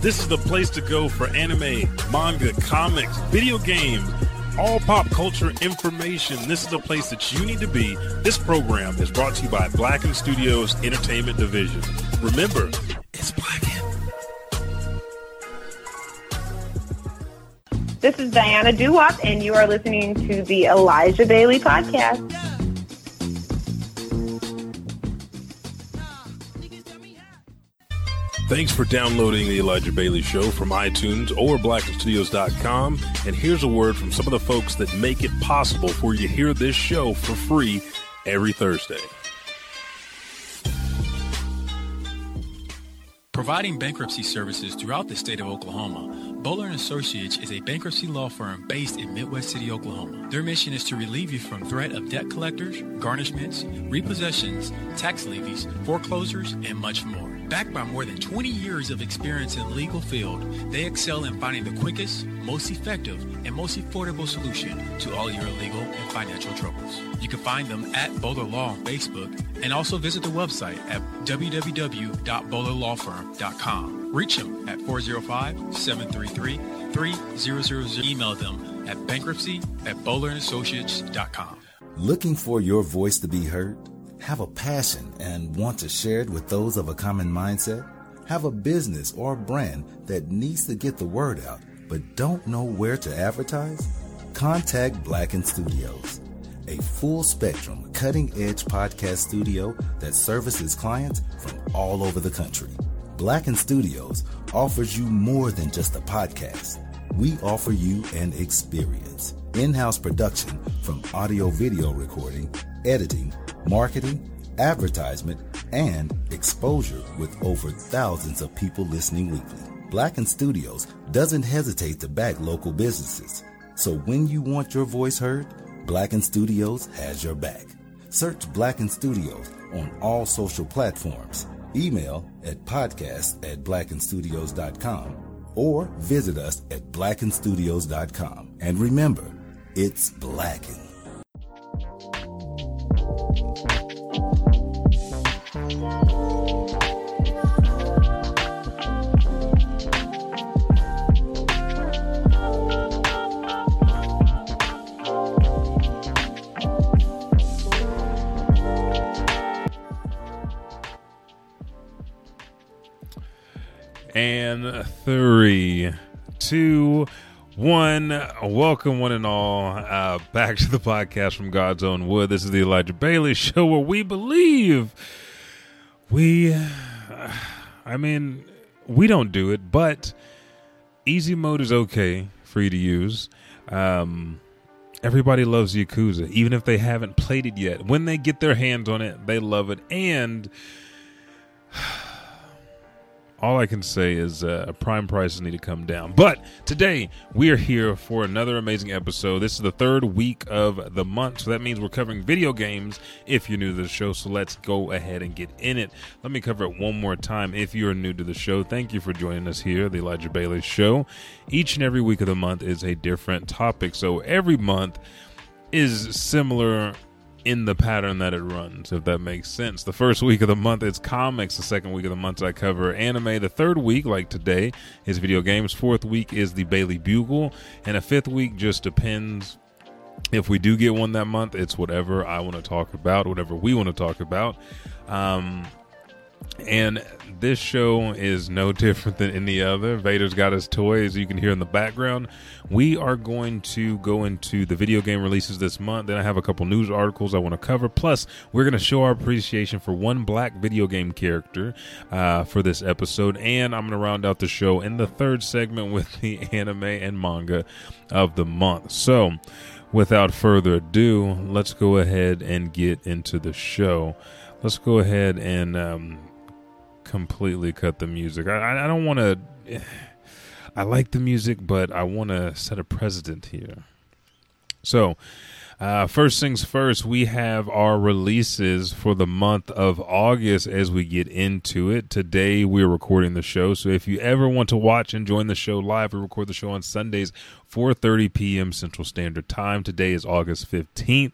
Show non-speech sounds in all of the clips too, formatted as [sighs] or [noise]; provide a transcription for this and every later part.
This is the place to go for anime, manga, comics, video games, all pop culture information. This is the place that you need to be. This program is brought to you by Blacken Studios Entertainment Division. Remember, it's Blacken. This is Diana Duwop, and you are listening to the Elijah Bailey Podcast. Thanks for downloading the Elijah Bailey Show from iTunes or BlackenStudios.com. And here's a word from some of the folks that make it possible for you to hear this show for free every Thursday. Providing bankruptcy services throughout the state of Oklahoma, Bowler & Associates is a bankruptcy law firm based in Midwest City, Oklahoma. Their mission is to relieve you from threat of debt collectors, garnishments, repossessions, tax levies, foreclosures, and much more. Backed by more than 20 years of experience in the legal field, they excel in finding the quickest, most effective, and most affordable solution to all your legal and financial troubles. You can find them at Bowler Law on Facebook and also visit the website at www.bowlerlawfirm.com. Reach them at 405-733-3000. Email them at bankruptcy at bowlerassociates.com. Looking for your voice to be heard? Have a passion and want to share it with those of a common mindset? Have a business or brand that needs to get the word out but don't know where to advertise? Contact Blacken Studios, a full spectrum, cutting edge podcast studio that services clients from all over the country. Blacken Studios offers you more than just a podcast. We offer you an experience. In house production from audio video recording, editing, marketing, advertisement, and exposure with over thousands of people listening weekly. Blacken Studios doesn't hesitate to back local businesses. So when you want your voice heard, Blacken Studios has your back. Search Blacken Studios on all social platforms. Email at podcast at blackenstudios.com or visit us at blackenstudios.com. And remember, it's Blacken. And three, two, one. Welcome, one and all, uh, back to the podcast from God's Own Wood. This is the Elijah Bailey Show, where we believe we, I mean, we don't do it, but easy mode is okay for you to use. Um, everybody loves Yakuza, even if they haven't played it yet. When they get their hands on it, they love it. And all I can say is uh, prime prices need to come down. But today we are here for another amazing episode. This is the third week of the month, so that means we're covering video games. If you're new to the show, so let's go ahead and get in it. Let me cover it one more time. If you're new to the show, thank you for joining us here, the Elijah Bailey Show. Each and every week of the month is a different topic, so every month is similar in the pattern that it runs, if that makes sense. The first week of the month is comics. The second week of the month I cover anime. The third week, like today, is video games. Fourth week is the Bailey Bugle, and a fifth week just depends. If we do get one that month, it's whatever I want to talk about, whatever we want to talk about. Um, and this show is no [laughs] different than any other. Vader's got his toys you can hear in the background. We are going to go into the video game releases this month. Then I have a couple news articles I want to cover. Plus, we're going to show our appreciation for one black video game character uh, for this episode. And I'm going to round out the show in the third segment [laughs] with the anime and manga of the month. So, without further ado, let's go ahead and get into the show. Let's go ahead and. Um, completely cut the music. I, I don't want to. I like the music, but I want to set a precedent here. So, Uh, first things first, we have our releases for the month of August as we get into it. Today, we're recording the show. So if you ever want to watch and join the show live, we record the show on Sundays, 4.30 p.m. Central Standard Time. Today is August 15th.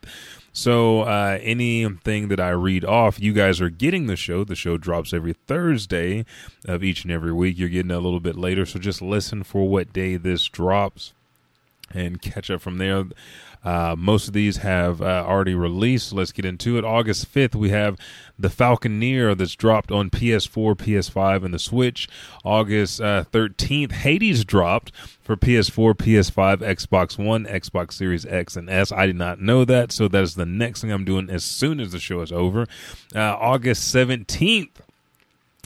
So uh, anything that I read off, you guys are getting the show. The show drops every Thursday of each and every week. You're getting a little bit later. So just listen for what day this drops and catch up from there. Uh, most of these have uh, already released. Let's get into it. August 5th, we have The Falconeer that's dropped on PS4, PS5, and the Switch. August uh, 13th, Hades dropped for PS4, PS5, Xbox One, Xbox Series X, and S. I did not know that, so that is the next thing I'm doing as soon as the show is over. Uh, August 17th,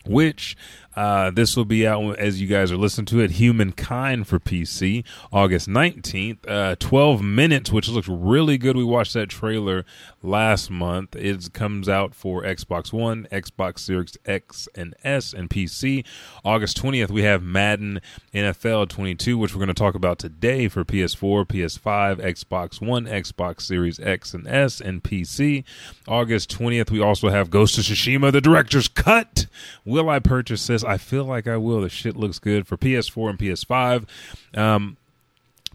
which uh, this will be out as you guys are listening to it. Humankind for PC, August 19th. Uh, 12 minutes, which looks really good. We watched that trailer last month. It comes out for Xbox One, Xbox Series X and S, and PC. August 20th, we have Madden NFL 22, which we're going to talk about today for PS4, PS5, Xbox One, Xbox Series X and S, and PC. August 20th, we also have Ghost of Tsushima, the director's cut. Will I purchase this? I feel like I will. The shit looks good for PS4 and PS5. Um,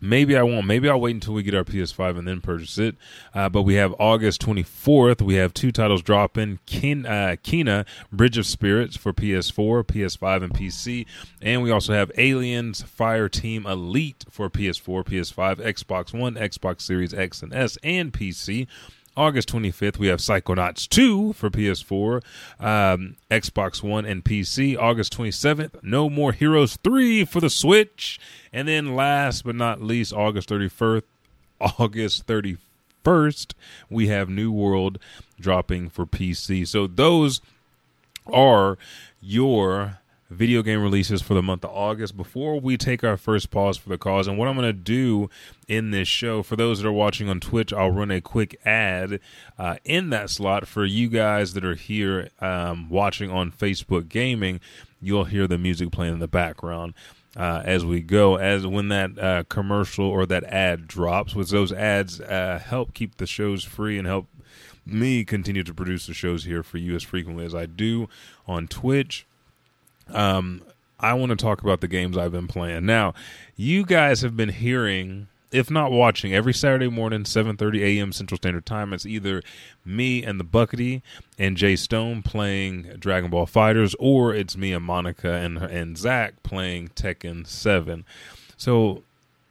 Maybe I won't. Maybe I'll wait until we get our PS5 and then purchase it. Uh, but we have August 24th. We have two titles dropping Kin, uh, Kena, Bridge of Spirits for PS4, PS5, and PC. And we also have Aliens Fireteam Elite for PS4, PS5, Xbox One, Xbox Series X and S, and PC. August 25th, we have Psychonauts 2 for PS4, um, Xbox One, and PC. August 27th, No More Heroes 3 for the Switch. And then last but not least, August 31st, August 31st, we have New World dropping for PC. So those are your video game releases for the month of August before we take our first pause for the cause. And what I'm going to do in this show, for those that are watching on Twitch, I'll run a quick ad uh, in that slot for you guys that are here um, watching on Facebook Gaming. You'll hear the music playing in the background. Uh, as we go, as when that uh, commercial or that ad drops, which those ads uh, help keep the shows free and help me continue to produce the shows here for you as frequently as I do on Twitch um, I want to talk about the games I've been playing. Now, you guys have been hearing, if not watching, every Saturday morning, 7:30 a.m. Central Standard Time. It's either me and the Buckety and Jay Stone playing Dragon Ball FighterZ, or it's me and Monica and and Zach playing Tekken Seven. So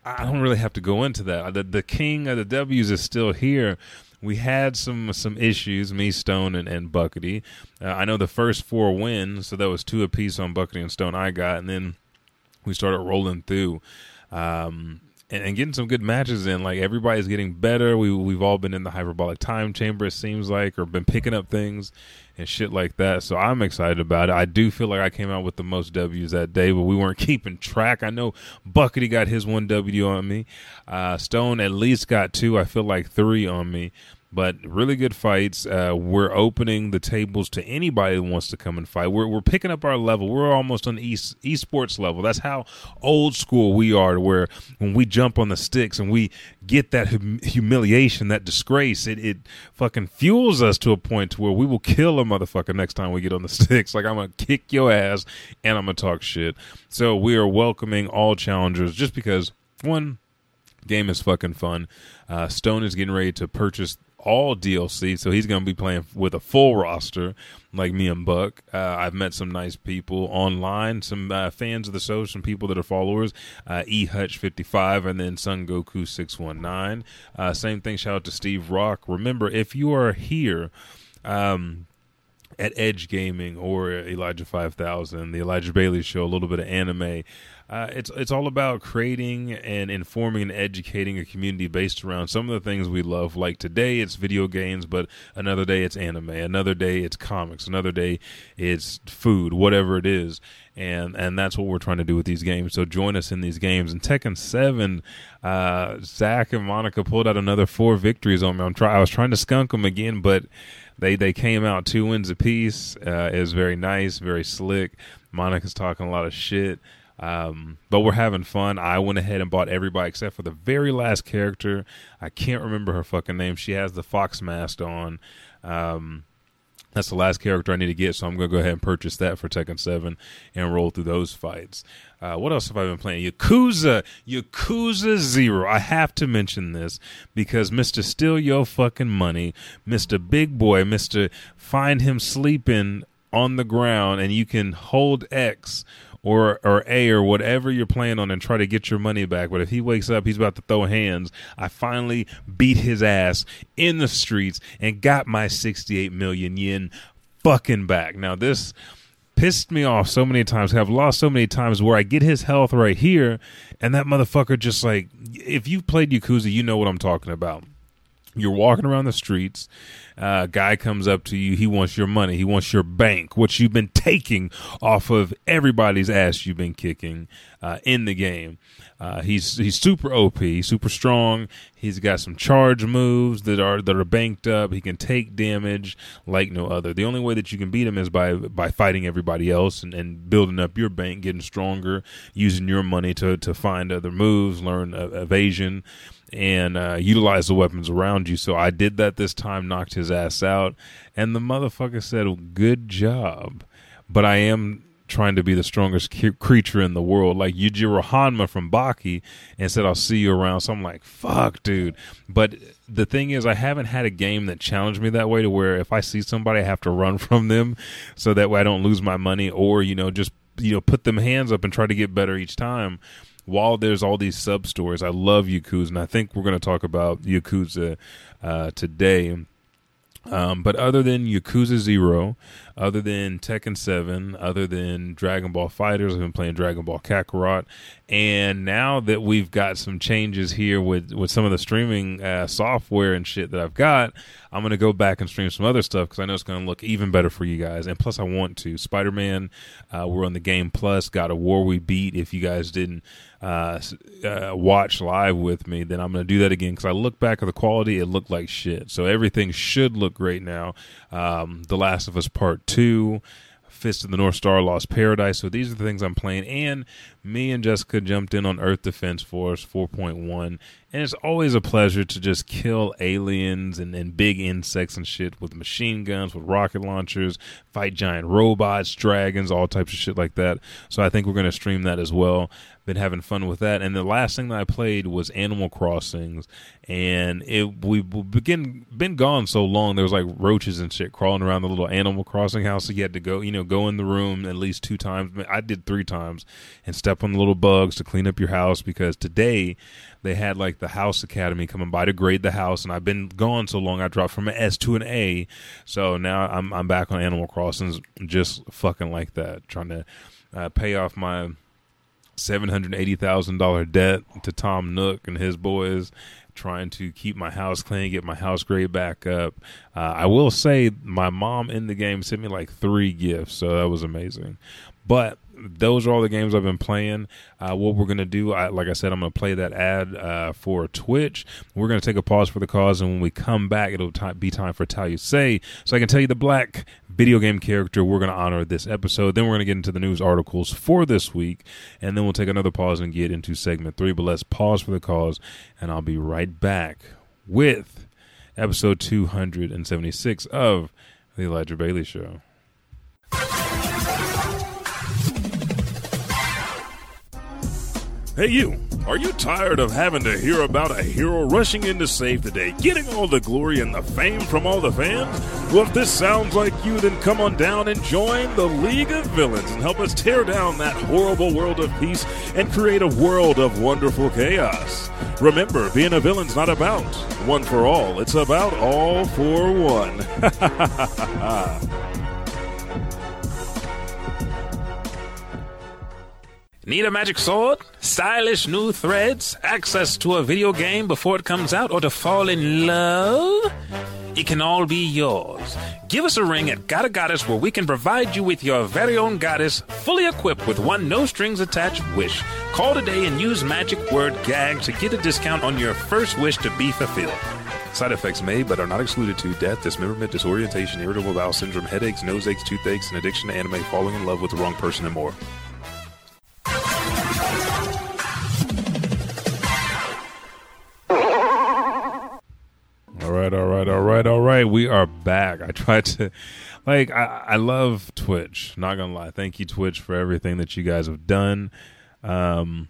I don't really have to go into that. The, the king of the W's is still here, we had some some issues, me, Stone, and, and Buckety. Uh, I know the first four wins, so that was two apiece on Buckety and Stone I got, and then we started rolling through. Um, and, and, getting some good matches in. Like everybody's getting better. We we've all been in the hyperbolic time chamber. It seems like, or been picking up things and shit like that. So I'm excited about it. I do feel like I came out with the most W's that day, but we weren't [laughs] keeping track. I know Buckety got his one W on me. Uh, Stone at least got two. I feel like three on me but really good fights. Uh, we're opening the tables to anybody who wants to come and fight. We're, we're picking up our level. We're almost on e- esports level. That's how old school we are. Where when we jump on the sticks and we get that hum- humiliation, that disgrace, it, it fucking fuels us to a point to where we will kill a motherfucker next time we get on the [laughs] sticks. Like I'm gonna kick your ass and I'm gonna talk shit. So we are welcoming all challengers just because one game is fucking fun. Uh, Stone is getting ready to purchase all DLC, so he's going to be playing with a full roster like me and Buck. Uh, I've met some nice people online, some uh, fans of the show, some people that are followers. Uh, e Hutch fifty five, and then Sun Goku six one nine. Uh, same thing. Shout out to Steve Rock. Remember, if you are here. Um, at Edge Gaming or Elijah 5000, the Elijah Bailey Show, a little bit of anime, uh, it's it's all about creating and informing and educating a community based around some of the things we love. Like today, it's video games, but another day it's anime, another day it's comics, another day it's food, whatever it is, and and that's what we're trying to do with these games. So join us in these games. And Tekken Seven, uh, Zach and Monica pulled out another four victories on me. I'm try I was trying to skunk them again, but they they came out two wins apiece. Uh, it was very nice, very slick. Monica's talking a lot of shit Um, but we're having fun. I went ahead and bought everybody except for the very last character. I can't remember her fucking name. She has the fox mask on. Um, that's the last character I need to get, so I'm gonna go ahead and purchase that for Tekken Seven and roll through those fights. Uh, what else have I been playing? Yakuza, Yakuza Zero. I have to mention this because Mister Steal Your Fucking Money, Mister Big Boy, Mister Find Him Sleeping on the ground, and you can hold X or or A or whatever you're playing on and try to get your money back. But if he wakes up, he's about to throw hands. I finally beat his ass in the streets and got my 68 million yen fucking back. Now this pissed me off so many times. Have lost so many times where I get his health right here, and that motherfucker just like if you've played Yakuza, you know what I'm talking about. You're walking around the streets. Uh, guy comes up to you. He wants your money. He wants your bank, what you've been taking off of everybody's ass you've been kicking uh, in the game. Uh, he's he's super OP, super strong. He's got some charge moves that are that are banked up. He can take damage like no other. The only way that you can beat him is by by fighting everybody else and, and building up your bank, getting stronger, using your money to to find other moves, learn uh, evasion and uh, utilize the weapons around you. So I did that this time, knocked his ass out, and the motherfucker said, "Good job." But I am trying to be the strongest creature in the world, like Yujiro Hanma from Baki, and said, "I'll see you around." So I'm like, "Fuck, dude." But the thing is, I haven't had a game that challenged me that way to where if I see somebody, I have to run [laughs] from them, so that way I don't lose my money, or you know, just you know, put them hands up and try to get better each time while there's all these sub stories, I love Yakuza, and I think we're going to talk about Yakuza uh, today. Um, but other than Yakuza Zero, other than Tekken 7, other than Dragon Ball FighterZ, I've been playing Dragon Ball Kakarot. And now that we've got some changes here with, with some of the streaming uh, software and shit that I've got, I'm going to go back and stream some other stuff because I know it's going to look even better for you guys. And plus, I want to. Spider Man, uh, we're on the Game Plus, God of War we beat. If you guys didn't uh, uh, watch live with me, then I'm going to do that again because I look back at the quality, it looked like shit. So everything should look great now. Um, the Last of Us Part 2, Fist of the North Star, Lost Paradise. So these are the things I'm playing. And me and Jessica jumped in on Earth Defense Force 4.1. And it's always a pleasure to just kill aliens and, and big insects and shit with machine guns, with rocket launchers, fight giant robots, dragons, all types of shit like that. So I think we're going to stream that as well been having fun with that. And the last thing that I played was Animal Crossings, and it we begin been gone so long. There was like roaches and shit crawling around the little Animal Crossing house. So you had to go, you know, go in the room at least two times. I did three times, and step on the little bugs to clean up your house because today they had like the House Academy coming by to grade the house, and I've been gone so long I dropped from an S to an A. So now I'm I'm back on Animal Crossings, just fucking like that, trying to uh, pay off my seven hundred eighty thousand dollar debt to Tom Nook and his boys, trying to keep my house clean, get my house grade back up. Uh, I will say my mom in the game sent me like three gifts, so that was amazing. But those are all the games I've been playing. Uh, what we're going to do, I, like I said, I'm going to play that ad uh, for Twitch. We're going to take a pause for the cause, and when we come back, it'll t- be time for Tell You Say. So I can tell you the black video game character we're going to honor this episode. Then we're going to get into the news articles for this week, and then we'll take another pause and get into segment three. But let's pause for the cause, and I'll be right back with episode 276 of The Elijah Bailey Show. Hey, you! Are you tired of having to hear about a hero rushing in to save the day, getting all the glory and the fame from all the fans? Well, if this sounds like you, then come on down and join the League of Villains and help us tear down that horrible world of peace and create a world of wonderful chaos. Remember, being a villain's not about one for all, it's about all for one. [laughs] Need a magic sword? Stylish new threads? Access to a video game before it comes out? Or to fall in love? It can all be yours. Give us a ring at Gotta Goddess where we can provide you with your very own goddess, fully equipped with one no strings attached wish. Call today and use magic word GAG to get a discount on your first wish to be fulfilled. Side effects may but are not excluded to death, dismemberment, disorientation, irritable bowel syndrome, headaches, nose aches, toothaches, and addiction to anime, falling in love with the wrong person, and more. Right, all right, all right. Alright. We are back. I tried to, like, I, I love Twitch. Not gonna lie. Thank you, Twitch, for everything that you guys have done. Um,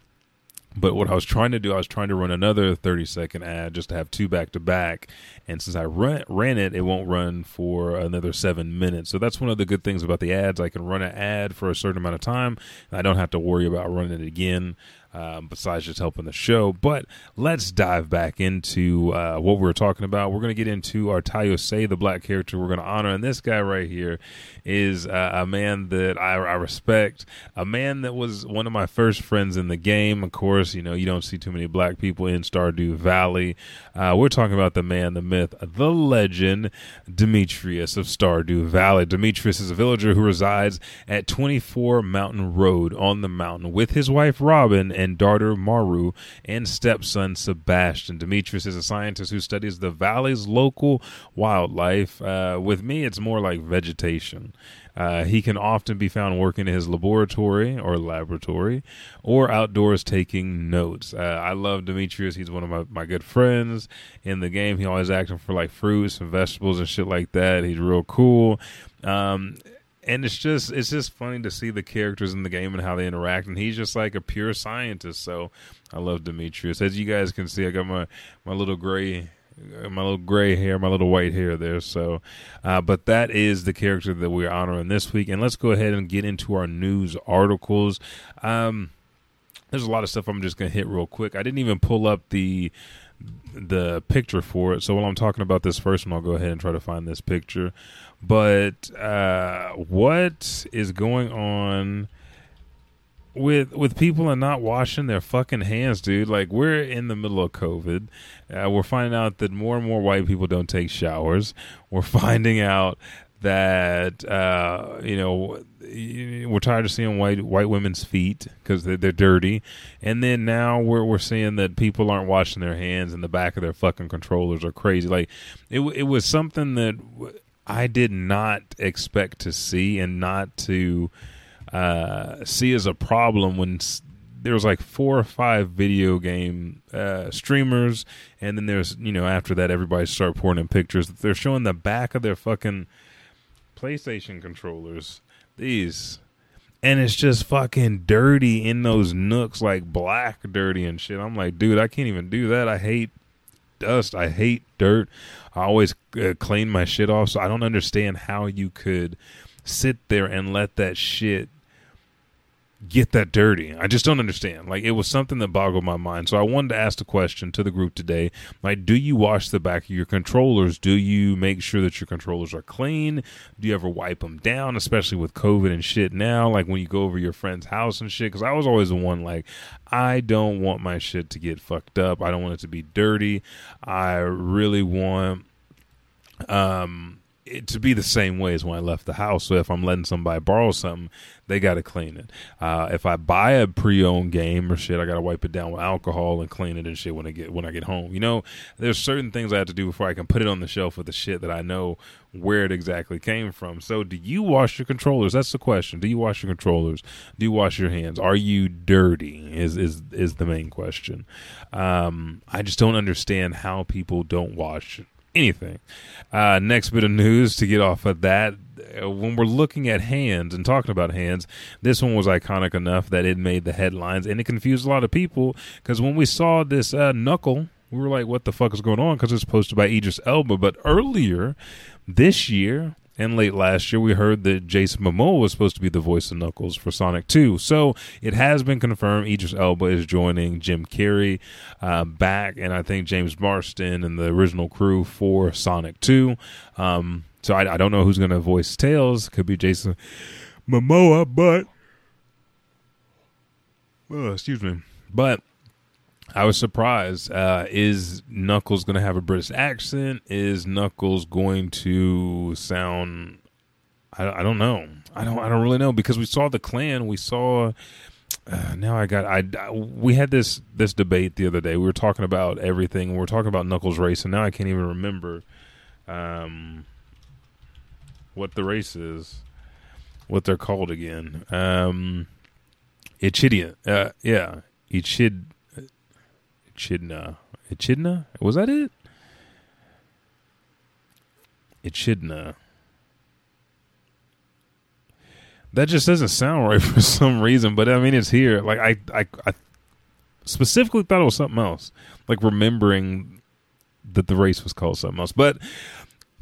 but what I was trying to do, I was trying to run another 30 second ad just to have two back to back. And since I ran, ran it, it won't run for another seven minutes. So that's one of the good things about the ads. I can run an ad for a certain amount of time. And I don't have to worry about running it again um, besides just helping the show. But let's dive back into uh, what we were talking about. We're going to get into our Tayo Say, the black character we're going to honor. And this guy right here is uh, a man that I, I, respect, a man that was one of my first friends in the game. Of course, you know, you don't see too many black people in Stardew Valley. Uh, we're talking about the man, the myth, the legend, Demetrius of Stardew Valley. Demetrius is a villager who resides at 24 Mountain Road on the mountain with his wife, Robin, and and daughter Maru and stepson Sebastian. Demetrius is a scientist who studies the valley's local wildlife. Uh, with me, it's more like vegetation. Uh, he can often be found working in his laboratory or laboratory or outdoors taking notes. Uh, I love Demetrius. He's one of my, my good friends in the game. He always acting for like fruits and vegetables and shit like that. He's real cool. Um, and it's just it's just funny to see the characters in the game and how they interact. And he's just like a pure scientist. So i love demetrius. As you guys can see i got my my little gray my little gray hair my little white hair there. So uh, but that is the character that we're honoring this week. And let's go ahead and get into our news articles. Um, there's a lot of stuff i'm just gonna hit real quick. I didn't even pull up the the picture for it. So while i'm talking about this first one i'll go ahead and try to find this picture but uh, what is going on with with people and not washing their fucking hands, dude? Like we're in the middle of COVID. Uh, we're finding out that more and more white people don't take showers. We're [laughs] finding out that uh, you know we're tired of seeing white white women's feet because they're, they're dirty, and then now we're we're seeing that people aren't washing their hands and the back of their fucking controllers are crazy. Like it it was something that I did not expect to see and not to uh, see as a problem when there was like four or five video game uh, streamers, and then there's you know after that everybody start pouring in pictures. They're showing the back of their fucking PlayStation controllers. These. And it's just fucking dirty in those nooks, like black dirty and shit. I'm like, dude, I can't even do that. I hate dust. I hate dirt. I always uh, clean my shit off. So I don't understand how you could sit there and let that shit get that dirty. I just don't understand. Like it was something that boggled my mind. So I wanted to ask the question to the group today. Like, do you wash the back of your controllers? Do you make sure that your controllers are clean? Do you ever wipe them down, especially with COVID and shit now? Like when you go over your friend's house and shit? Because I was always the one like, I don't want my shit to get fucked up. I don't want it to be dirty. I really want um it to be the same way as when I left the house. So if I'm letting somebody borrow something, they got to clean it. Uh, if I buy a pre-owned game or shit, I got to wipe it down with alcohol and clean it and shit when I get when I get home. You know, there's certain things I have to do before I can put it on the shelf with the shit that I know where it exactly came from. So, do you wash your controllers? That's the question. Do you wash your controllers? Do you wash your hands? Are you dirty? Is is is the main question. Um, I just don't understand how people don't wash anything. Uh, next bit of news to get off of that. Uh, when we're looking at hands and talking about hands, this one was iconic enough that it made the headlines and it confused a lot of people because when we saw this uh, knuckle, we were like, what the fuck is going on? Because it's posted by Idris Elba. But earlier this year, and late last year, we heard that Jason Momoa was supposed to be the voice of Knuckles for Sonic 2. So it has been confirmed Idris Elba is joining Jim Carrey uh, back, and I think James Marsden and the original crew for Sonic 2. Um, so I, I, don't know who's going to voice Tails. Could be Jason Momoa, but. Oh, excuse me. But I was surprised. Uh, is Knuckles going to have a British accent? Is Knuckles going to sound? I, I, don't know. I don't. I don't really know because we saw the clan. We saw. Uh, now I got. I we had this this debate the other day. We were talking about everything. We were talking about Knuckles race, and now I can't even remember um, what the race is. What they're called again? Um, Ichidian. Uh, yeah, Ichid Echidna. Echidna? Was that it? Echidna. That just doesn't sound [laughs] right for some reason, but I mean it's here. Like I, I, I specifically thought it was something else. Like remembering that the race was called something else. But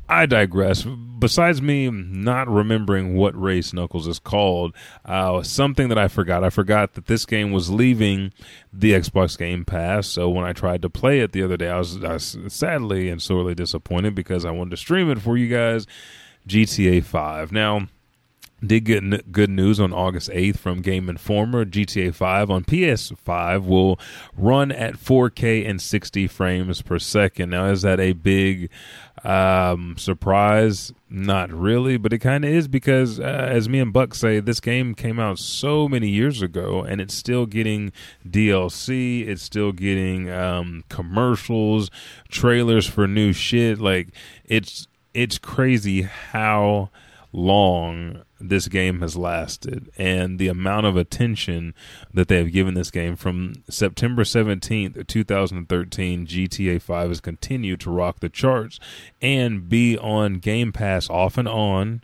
I digress. Besides me not remembering what race Knuckles is called, uh, something that I forgot. I forgot that this game was leaving the Xbox Game Pass. So when I tried to play it the other day, I was, I was sadly and sorely disappointed because I wanted to stream it for you guys. GTA 5. Now, did get good news on August 8th from Game Informer. GTA 5 on PS5 will run at 4K and 60 frames per second. Now, is that a big um, surprise? Not really, but it kind of is because, uh, as me and Buck say, this game came out so many years ago and it's still getting DLC, it's still getting um, commercials, trailers for new shit. Like, it's it's crazy how long this game has lasted and the amount of attention that they have given this game from September 17th, 2013, GTA 5 has continued to rock the charts and be on Game Pass off and on.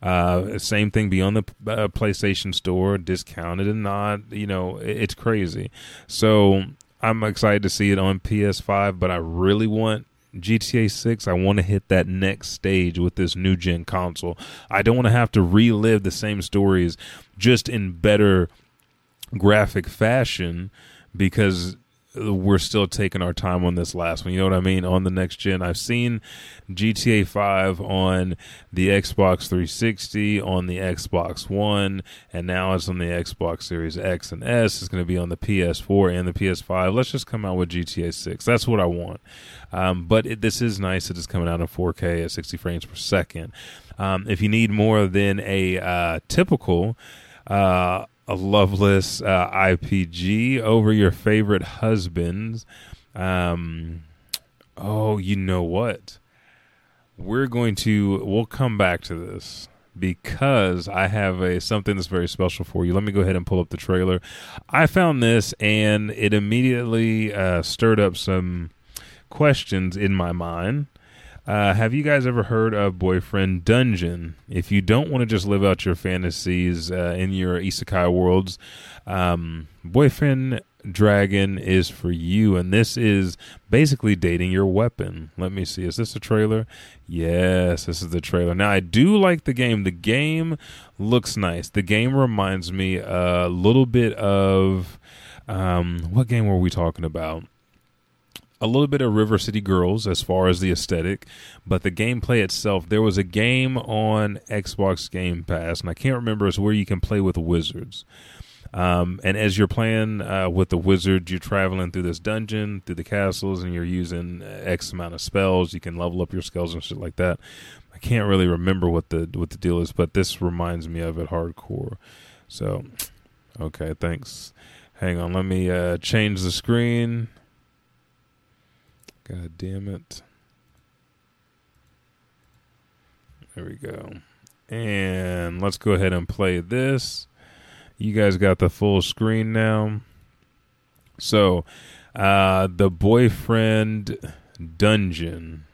Uh, same thing be on the uh, PlayStation Store, discounted and not. You know, it's crazy. So I'm excited to see it on PS5, but I really want GTA 6, I want to hit that next stage with this new gen console. I don't want to have to relive the same stories just in better graphic fashion because we're still taking our time on this last one. You know what I mean? On the next gen, I've seen GTA 5 on the Xbox 360, on the Xbox One, and now it's on the Xbox Series X and S. It's going to be on the PS4 and the PS5. Let's just come out with GTA 6. That's what I want. Um, but it, this is nice that it's coming out in 4K at 60 frames per second. Um, if you need more than a uh, typical. Uh, a loveless uh, IPG over your favorite husbands. Um, oh, you know what? We're going to we'll come back to this because I have a something that's very special for you. Let me go ahead and pull up the trailer. I found this and it immediately uh, stirred up some questions in my mind. Uh, have you guys ever heard of Boyfriend Dungeon? If you don't want to just live out your fantasies uh, in your isekai worlds, um, Boyfriend Dragon is for you, and this is basically dating your weapon. Let me see. Is this a trailer? Yes, this is the trailer. Now, I do like the game. The game looks nice. The game reminds me a little bit of. Um, what game were we talking about? A little bit of River City Girls as far as the aesthetic, but the gameplay itself, there was a game on Xbox Game Pass, and I can't remember, it's where you can play with wizards. Um, and as you're playing uh, with the wizard, you're traveling through this dungeon, through the castles, and you're using X amount of spells. You can level up your skills and shit like that. I can't really remember what the what the deal is, but this reminds me of it hardcore. So, okay, thanks. Hang on, let me uh, change the screen. God damn it. There we go. And let's go ahead and play this. You guys got the full screen now. So, uh, the boyfriend dungeon.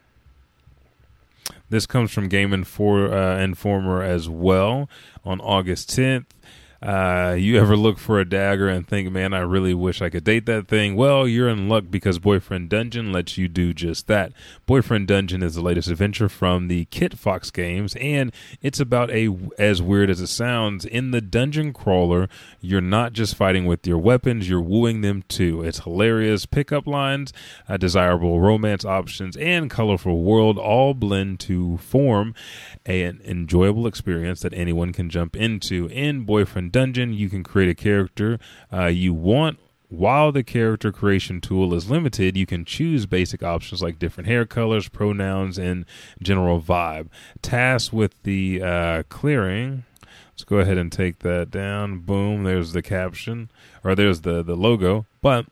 This comes from Game Infor- uh, Informer as well on August 10th. Uh, you ever look for a dagger and think, man, I really wish I could date that thing? Well, you're in luck because Boyfriend Dungeon lets you do just that. Boyfriend Dungeon is the latest adventure from the Kitfox games, and it's about a, as weird as it sounds, in the dungeon crawler, you're not just fighting with your weapons, you're wooing them too. It's hilarious. Pickup lines, uh, desirable romance options, and colorful world all blend to form an enjoyable experience that anyone can jump into. In Boyfriend Dungeon, you can create a character uh, you want. While the character creation tool is limited, you can choose basic options like different hair colors, pronouns, and general vibe. Tasks with the uh, clearing. Let's go ahead and take that down. Boom, there's the caption, or there's the, the logo. But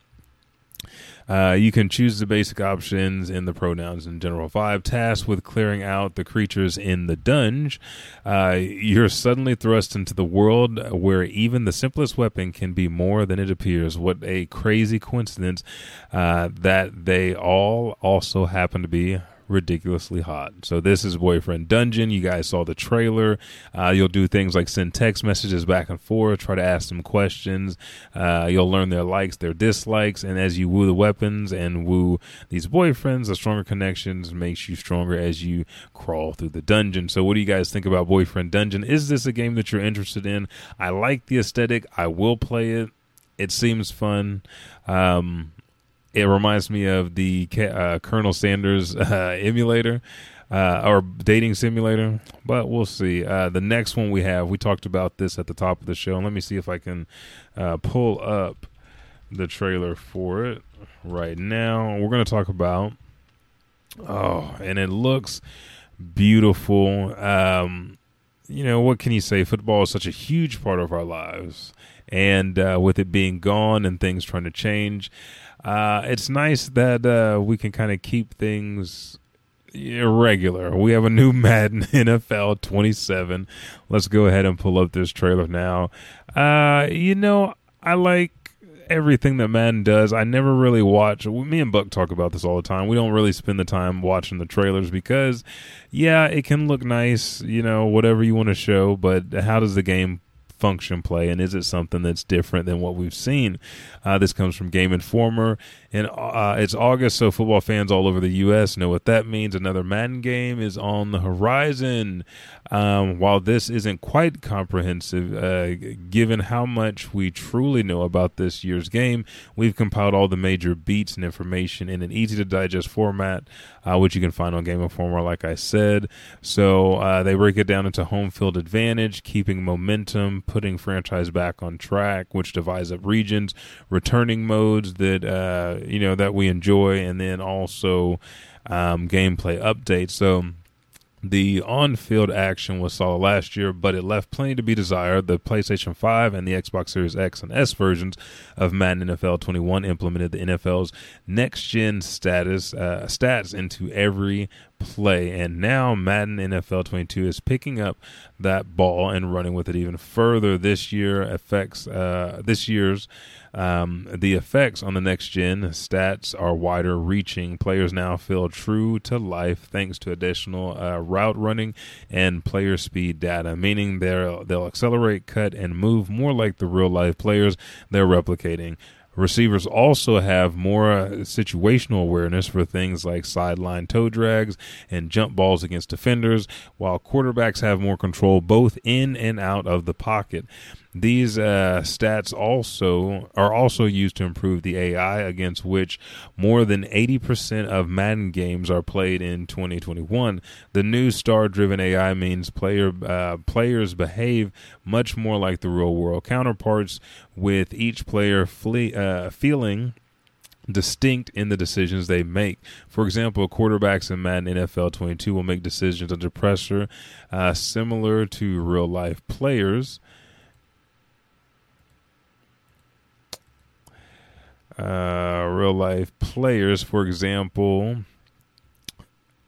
uh, you can choose the basic options in the pronouns and general vibe. Tasked with clearing out the creatures in the dungeon, uh, you're suddenly thrust into the world where even the simplest weapon can be more than it appears. What a crazy coincidence uh, that they all also happen to be ridiculously hot. So this is Boyfriend Dungeon. You guys saw the trailer. Uh, you'll do things like send text messages back and forth, try to ask them questions. Uh, you'll learn their likes, their dislikes, and as you woo the weapons and woo these boyfriends, the stronger connections makes you stronger as you crawl through the dungeon. So what do you guys think about Boyfriend Dungeon? Is this a game that you're interested in? I like the aesthetic. I will play it. It seems fun. Um, it reminds me of the uh, Colonel Sanders [laughs] uh, emulator uh, or dating simulator, but we'll see. Uh, the next one we have, we talked about this at the top of the show. Let me see if I can uh, pull up the trailer for it right now. We're going to talk about. Oh, and it looks beautiful. Um, you know, what can you say? Football is such a huge part of our lives. And uh, with it being gone and things trying to change, uh, it's nice that uh, we can kind of keep things irregular. We have a new [laughs] Madden NFL 27. Let's go ahead and pull up this trailer now. Uh, you know, I like everything that Madden does. I never really watch. Me and Buck talk about this all the time. We don't really spend the time watching the trailers because, yeah, it can look nice, you know, whatever you want to show, but how does the game function play, and is it something that's different than what we've seen? Uh, this comes from Game Informer, and uh, it's August, so football fans all over the U.S. know what that means. Another Madden game is on the horizon. Um, while this isn't quite comprehensive, uh, given how much we truly know about this year's game, we've compiled all the major beats and information in an easy to digest format, uh, which you can find on Game Informer, like I said. So uh, they break it down into home field advantage, keeping momentum, putting franchise back on track, which divides up regions, returning modes that uh, you know that we enjoy, and then also um, gameplay updates. So the on-field action was solid last year, but it left plenty to be desired. The PlayStation 5 and the Xbox Series X and S versions of Madden NFL 21 implemented the NFL's next-gen status uh, stats into every play, and now Madden NFL 22 is picking up that ball and running with it even further. This year affects uh, this year's um, the effects on the next gen stats are wider reaching. Players now feel true to life thanks to additional uh, route running and player speed data, meaning they'll, they'll accelerate, cut, and move more like the real life players they're replicating. Receivers also have more uh, situational awareness for things like sideline toe drags and jump balls against defenders, while quarterbacks have more control both in and out of the pocket. These uh, stats also are also used to improve the AI against which more than 80% of Madden games are played in 2021. The new star-driven AI means player uh, players behave much more like the real-world counterparts, with each player fle- uh, feeling distinct in the decisions they make. For example, quarterbacks in Madden NFL 22 will make decisions under pressure uh, similar to real life players. Uh, real life players. For example,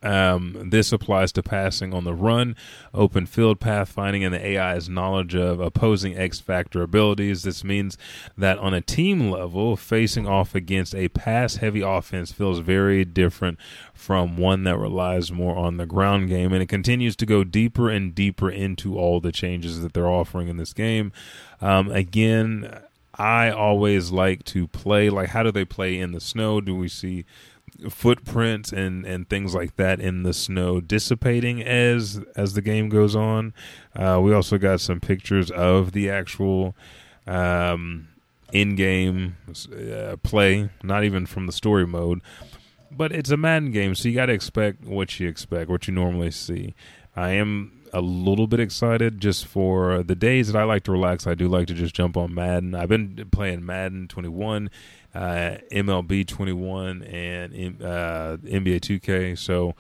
um, this applies to passing on the run, open field pathfinding, and the AI's knowledge of opposing X factor abilities. This means that on a team level, facing off against a pass heavy offense feels very different from one that relies more on the ground game. And it continues to go deeper and deeper into all the changes that they're offering in this game. Um, again, I always like to play like how do they play in the snow? Do we see footprints and and things like that in the snow dissipating as as the game goes on? Uh, we also got some pictures of the actual um, in-game uh, play, not even from the story mode, but it's a Madden game, so you got to expect what you expect, what you normally see. I am a little bit excited just for the days that I like to relax. I do like to just jump on Madden. I've been playing Madden 21, uh, MLB 21, and uh, NBA 2K. So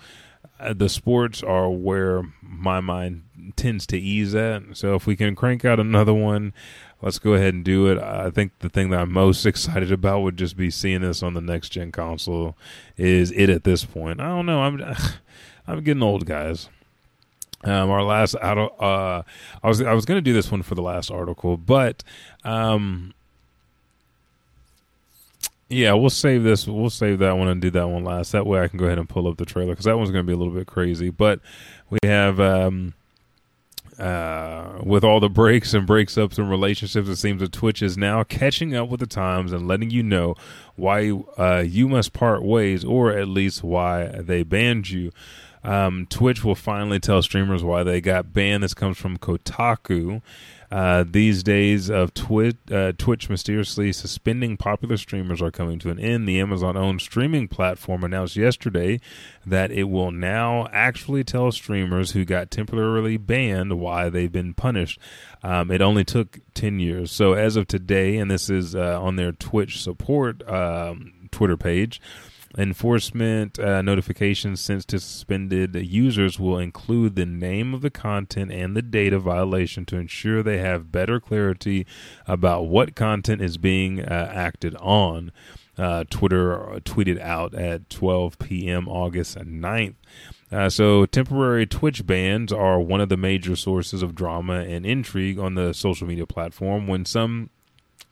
uh, the sports are where my mind tends to ease at. So if we can crank out another one, let's go ahead and do it. I think the thing that I'm most [laughs] excited about would just be seeing this on the next gen console. Is it at this point? I don't know. I'm [laughs] I'm getting old, guys. Um, our last uh, I was I was going to do this one for the last article, but um, Yeah, we'll save this. We'll save that one and do that one last. That way, I can go ahead and pull up the trailer because that one's going to be a little bit crazy. But we have, um, uh, with all the breaks and breaks ups and relationships, it seems that Twitch is now catching up with the times and letting you know why uh, you must part ways, or at least why they banned you. Um, Twitch will finally tell streamers why they got banned. This comes from Kotaku. Uh, these days of Twitch, uh, Twitch mysteriously suspending popular streamers are coming to an end. The Amazon owned streaming platform announced yesterday that it will now actually tell streamers who got temporarily banned why they've been punished. Um, it only took 10 years. So, as of today, and this is uh, on their Twitch support um, Twitter page, Enforcement uh, notifications sent to suspended users will include the name of the content and the date of violation to ensure they have better clarity about what content is being uh, acted on. Uh, Twitter tweeted out at 12 p.m. August 9th. Uh, so, temporary Twitch bans are one of the major sources of drama and intrigue on the social media platform. When some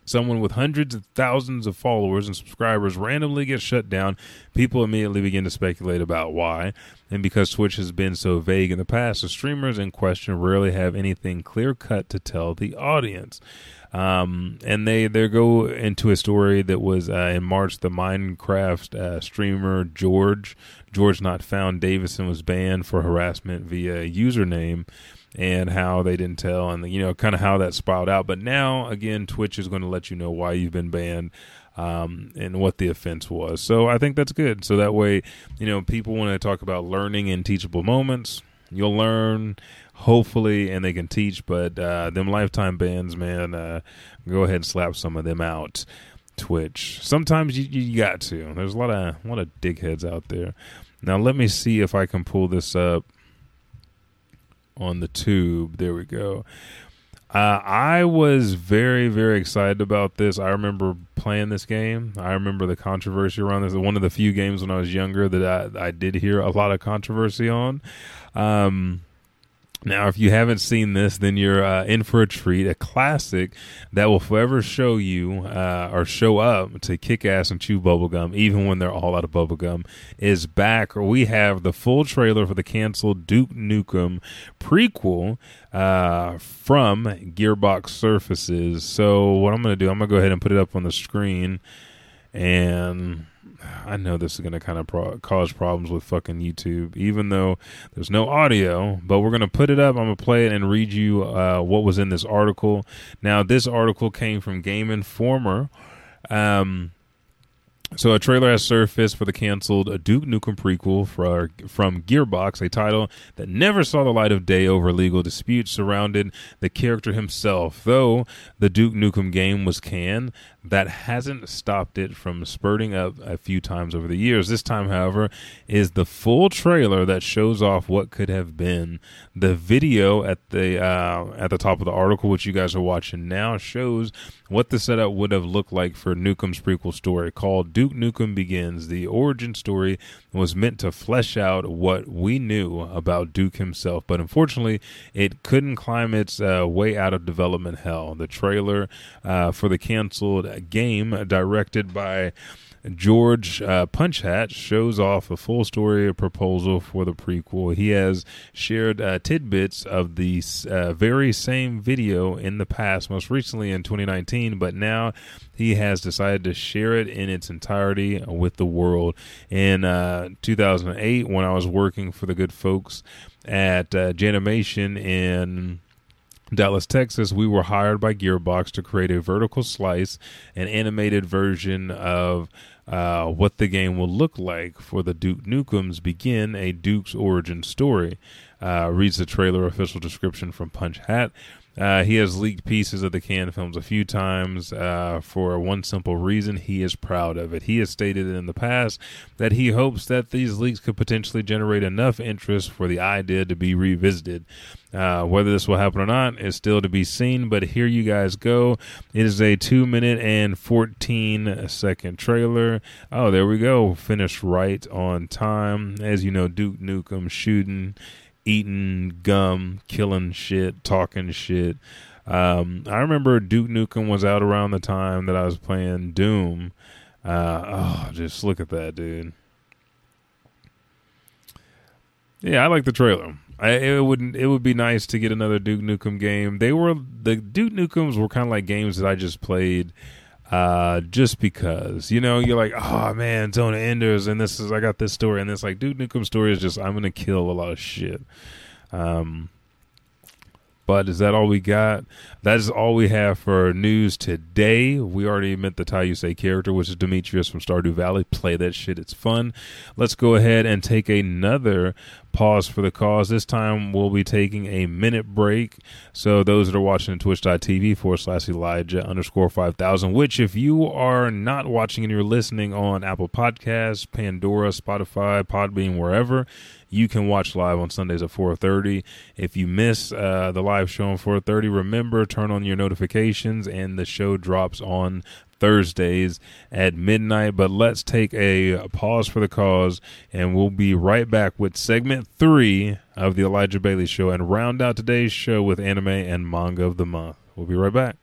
someone with hundreds of thousands of followers and subscribers randomly gets shut down, people immediately begin to speculate about why. And because Twitch has been so vague in the past, the streamers in question rarely have anything clear cut to tell the audience. Um, and they they go into a story that was uh, in March. The Minecraft uh, streamer George George Not Found Davison was banned for harassment via username and how they didn't tell and you know kind of how that spiraled out. But now again twitch is going to let you know why you've been banned um, and what the offense was. So i think that's good. So that way you know people want to talk about learning and teachable moments you'll learn hopefully and they can teach. But uh, them lifetime bans man uh, go ahead and slap some of them out twitch. Sometimes you, you got to. There's a lot of a lot of dickheads out there. Now let me see if i can pull this up on the tube. There we go. Uh, I was very, very excited about this. I remember playing this game. I remember the controversy around this. One of the few games when I was younger that I, I did hear a lot of controversy on. Um, now, if you haven't seen this, then you're uh, in for a treat. A classic that will forever show you uh, or show up to kick ass and chew bubblegum, even when they're all out of bubblegum, is back. We have the full trailer for the canceled Duke Nukem prequel uh, from Gearbox Surfaces. So, what I'm going to do, I'm going to go ahead and put it up on the screen. And I know this is going to kind of pro- cause problems with fucking YouTube, even though there's no audio. But we're going to put it up. I'm going to play it and read you uh, what was in this article. Now, this article came from Game Informer. Um, so a trailer has surfaced for the canceled Duke Nukem prequel for, from Gearbox, a title that never saw the light of day over legal disputes surrounding the character himself. Though the Duke Nukem game was canned, that hasn't stopped it from spurting up a few times over the years. This time, however, is the full trailer that shows off what could have been. The video at the uh, at the top of the article, which you guys are watching now, shows what the setup would have looked like for Nukem's prequel story called Duke Nukem Begins. The origin story was meant to flesh out what we knew about Duke himself, but unfortunately, it couldn't climb its uh, way out of development hell. The trailer uh, for the canceled game, directed by George uh, Punchhat shows off a full story proposal for the prequel. He has shared uh, tidbits of the uh, very same video in the past, most recently in 2019, but now he has decided to share it in its entirety with the world. In uh, 2008, when I was working for the good folks at uh, Janimation in Dallas, Texas, we were hired by Gearbox to create a vertical slice, an animated version of uh, what the game will look like for the Duke Nukem's Begin, a Duke's origin story. Uh, reads the trailer official description from Punch Hat. Uh, he has leaked pieces of the canned films a few times uh, for one simple reason. He is proud of it. He has stated in the past that he hopes that these leaks could potentially generate enough interest for the idea to be revisited. Uh, whether this will happen or not is still to be seen, but here you guys go. It is a 2 minute and 14 second trailer. Oh, there we go. Finished right on time. As you know, Duke Nukem shooting eating gum, killing shit, talking shit. Um, I remember Duke Nukem was out around the time that I was playing Doom. Uh, oh, just look at that, dude. Yeah, I like the trailer. I, it wouldn't. It would be nice to get another Duke Nukem game. They were the Duke Nukems were kind of like games that I just played, uh, just because you know you're like, oh man, Zone of Enders, and this is I got this story, and it's like Duke Nukem story is just I'm gonna kill a lot of shit. Um, but is that all we got? That is all we have for news today. We already met the Tai Yusei character, which is Demetrius from Stardew Valley. Play that shit; it's fun. Let's go ahead and take another pause for the cause. This time we'll be taking a minute break. So those that are watching twitch.tv forward slash Elijah underscore 5000, which if you are not watching and you're listening on Apple Podcasts, Pandora, Spotify, Podbean, wherever, you can watch live on Sundays at 4:30. If you miss uh, the live show on 4:30, remember turn on your notifications and the show drops on Thursdays at midnight. But let's take a pause for the cause, and we'll be right back with segment three of the Elijah Bailey Show and round out today's show with anime and manga of the month. We'll be right back.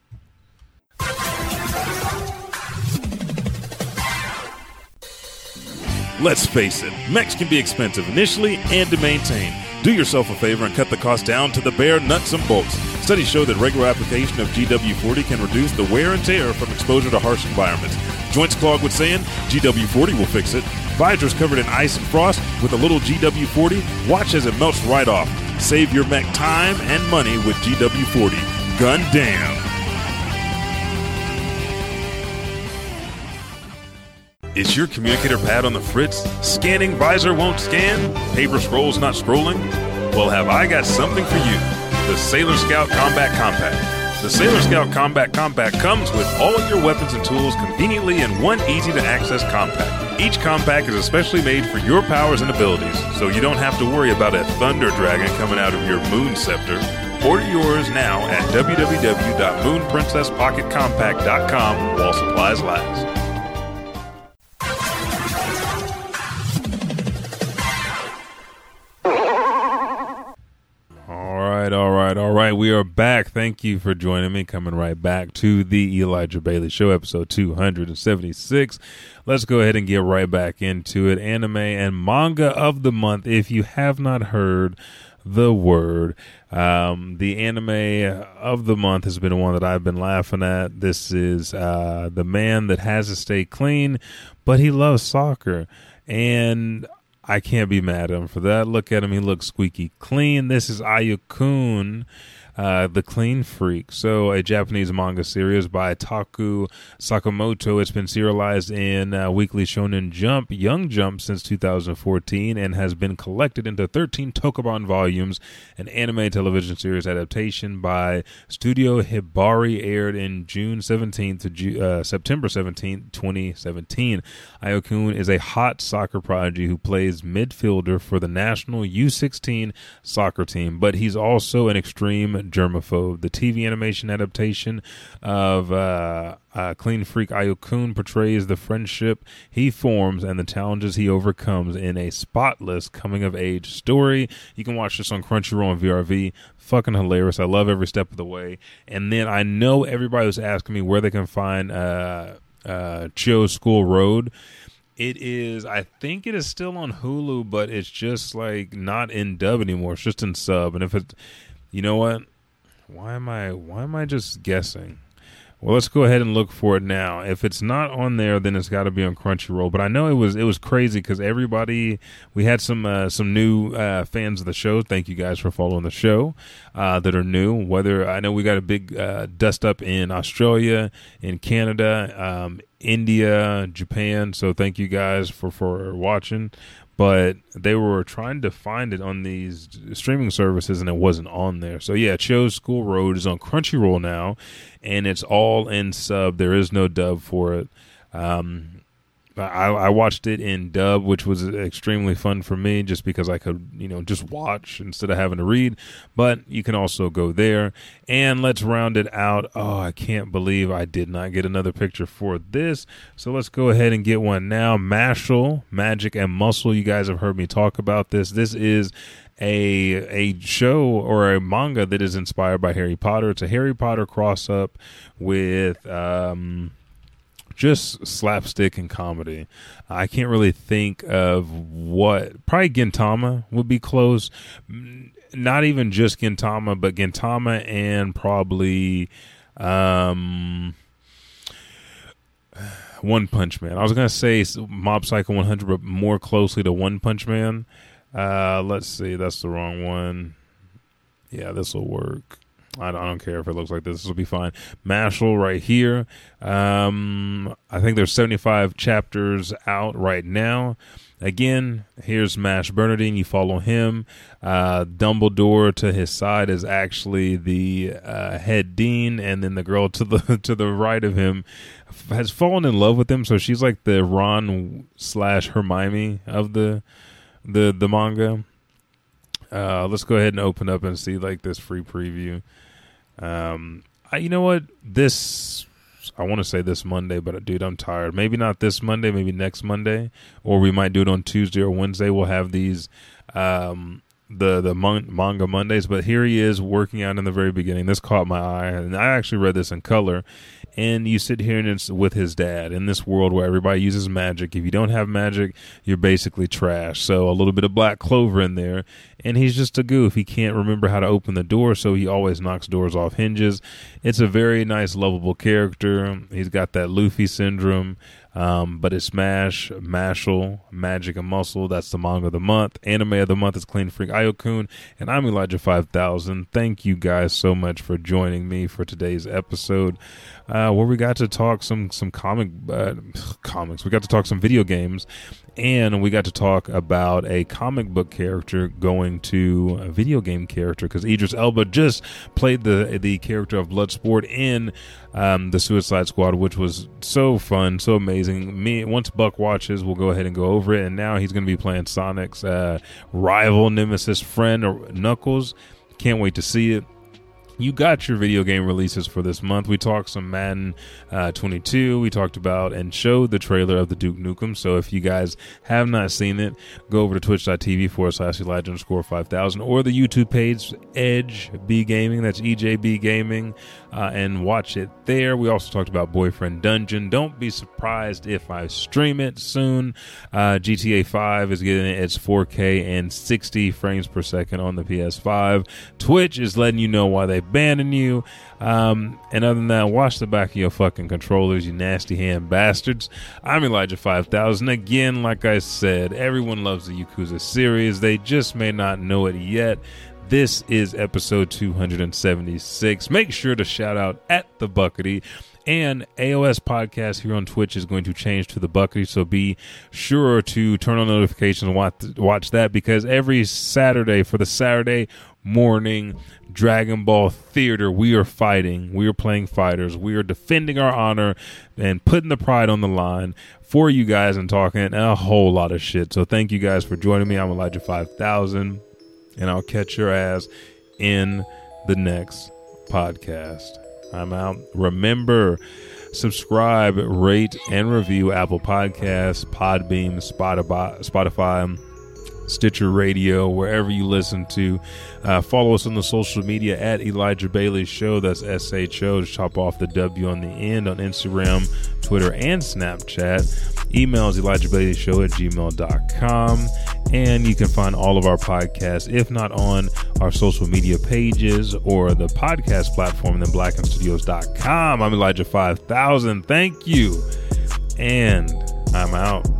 Let's face it, mechs can be expensive initially and to maintain. Do yourself a favor and cut the cost down to the bare nuts and bolts. Studies show that regular application of GW40 can reduce the wear and tear from exposure to harsh environments. Joints clogged with sand? GW40 will fix it. Visors covered in ice and frost? With a little GW40, watch as it melts right off. Save your mech time and money with GW40. Gun damn! Is your communicator pad on the fritz? Scanning visor won't scan? Paper scrolls not scrolling? Well, have I got something for you the Sailor Scout Combat Compact. The Sailor Scout Combat Compact comes with all your weapons and tools conveniently in one easy to access compact. Each compact is especially made for your powers and abilities, so you don't have to worry about a thunder dragon coming out of your moon scepter. Order yours now at www.moonprincesspocketcompact.com while supplies last. Back. Thank you for joining me. Coming right back to the Elijah Bailey Show, episode 276. Let's go ahead and get right back into it. Anime and manga of the month. If you have not heard the word, um, the anime of the month has been one that I've been laughing at. This is uh, the man that has to stay clean, but he loves soccer. And I can't be mad at him for that. Look at him; he looks squeaky clean. This is Ayukun, uh, the Clean Freak. So, a Japanese manga series by Taku Sakamoto. It's been serialized in uh, Weekly Shonen Jump, Young Jump, since 2014, and has been collected into 13 tankōbon volumes. An anime television series adaptation by Studio Hibari aired in June 17th to Ju- uh, September 17th, 2017. Ayokun is a hot soccer prodigy who plays midfielder for the national U16 soccer team, but he's also an extreme germaphobe. The TV animation adaptation of uh, uh, Clean Freak Ayokun portrays the friendship he forms and the challenges he overcomes in a spotless coming of age story. You can watch this on Crunchyroll and VRV. Fucking hilarious. I love every step of the way. And then I know everybody was asking me where they can find uh, uh, Chio School Road. It is, I think it is still on Hulu, but it's just like not in dub anymore. It's just in sub. And if it, you know what? Why am I, why am I just guessing? Well, let's go ahead and look for it now. If it's not on there, then it's got to be on Crunchyroll. But I know it was it was crazy because everybody we had some uh, some new uh, fans of the show. Thank you guys for following the show uh, that are new. Whether I know we got a big uh, dust up in Australia, in Canada, um, India, Japan. So thank you guys for for watching but they were trying to find it on these streaming services and it wasn't on there. So yeah, Chio School Road is on Crunchyroll now, and it's all in sub. There is no dub for it. Um, I, I watched it in dub, which was extremely fun for me, just because I could, you know, just watch instead of having to read. But you can also go there, and let's round it out. Oh, I can't believe I did not get another picture for this. So let's go ahead and get one now. Mashle, Magic, and Muscle. You guys have heard me talk about this. This is a a show or a manga that is inspired by Harry Potter. It's a Harry Potter cross up with. Um, just slapstick and comedy. I can't really think of what. Probably Gintama would be close. Not even just Gintama, but Gintama and probably. Um, [sighs] one Punch Man. I was gonna say Mob Psycho 100, but more closely to One Punch Man. Uh, let's see, that's the wrong one. Yeah, this will work. I don't, I don't, care if it looks like this. This will be fine. Mashle right here. Um, I think there's 75 chapters out right now. Again, here's Mash Bernardine. You follow him. Uh, Dumbledore to his side is actually the uh, head dean, and then the girl to the [laughs] to the right of him has fallen in love with him. So she's like the Ron slash Hermione of the the the manga. Uh, let's go ahead and open up and see like this free preview. Um, I, you know what? This I want to say this Monday, but dude, I'm tired. Maybe not this Monday, maybe next Monday, or we might do it on Tuesday or Wednesday. We'll have these um, the the manga Mondays. But here he is working out in the very beginning. This caught my eye, and I actually read this in color and you sit here and it's with his dad in this world where everybody uses magic. If you don't have magic, you're basically trash. So a little bit of black clover in there, and he's just a goof. He can't remember how to open the door, so he always knocks doors off hinges. It's a very nice, lovable character. He's got that Luffy syndrome. Um, but it's Smash, Mashle, Magic and Muscle. That's the manga of the month. Anime of the month is Clean Freak Ayokun. And I'm Elijah 5000. Thank you guys so much for joining me for today's episode uh, where we got to talk some some comic uh, [sighs] comics. We got to talk some video games, and we got to talk about a comic book character going to a video game character because Idris Elba just played the the character of Bloodsport in um, the Suicide Squad, which was so fun, so amazing. Me once Buck watches, we'll go ahead and go over it, and now he's going to be playing Sonic's uh, rival nemesis friend Knuckles. Can't wait to see it you got your video game releases for this month. We talked some Madden uh, 22. We talked about and showed the trailer of the Duke Nukem. So if you guys have not seen it, go over to twitch.tv forward slash Elijah underscore 5000 or the YouTube page Edge B Gaming. That's EJB Gaming. Uh, and watch it there. We also talked about Boyfriend Dungeon. Don't be surprised if I stream it soon. Uh, GTA 5 is getting its 4K and 60 frames per second on the PS5. Twitch is letting you know why they banning you. Um, and other than that, wash the back of your fucking controllers, you nasty hand bastards. I'm Elijah 5000. Again, like I said, everyone loves the Yakuza series. They just may not know it yet. This is episode 276. Make sure to shout out at the Buckety. And AOS podcast here on Twitch is going to change to the Buckety, so be sure to turn on notifications and watch, watch that because every Saturday for the Saturday morning Dragon Ball Theater, we are fighting. We are playing fighters. We are defending our honor and putting the pride on the line for you guys and talking a whole lot of shit. So thank you guys for joining me. I'm Elijah 5000, and I'll catch your ass in the next podcast. I'm out. Remember, subscribe, rate, and review Apple Podcasts, Podbean, Spotify, Spotify Stitcher Radio, wherever you listen to. Uh, follow us on the social media at Elijah Bailey Show. That's S H O. Just chop off the W on the end on Instagram, Twitter, and Snapchat. Email is Elijah Bailey Show at gmail.com. And you can find all of our podcasts, if not on our social media pages or the podcast platform, then blackenstudios.com. I'm Elijah 5000. Thank you. And I'm out.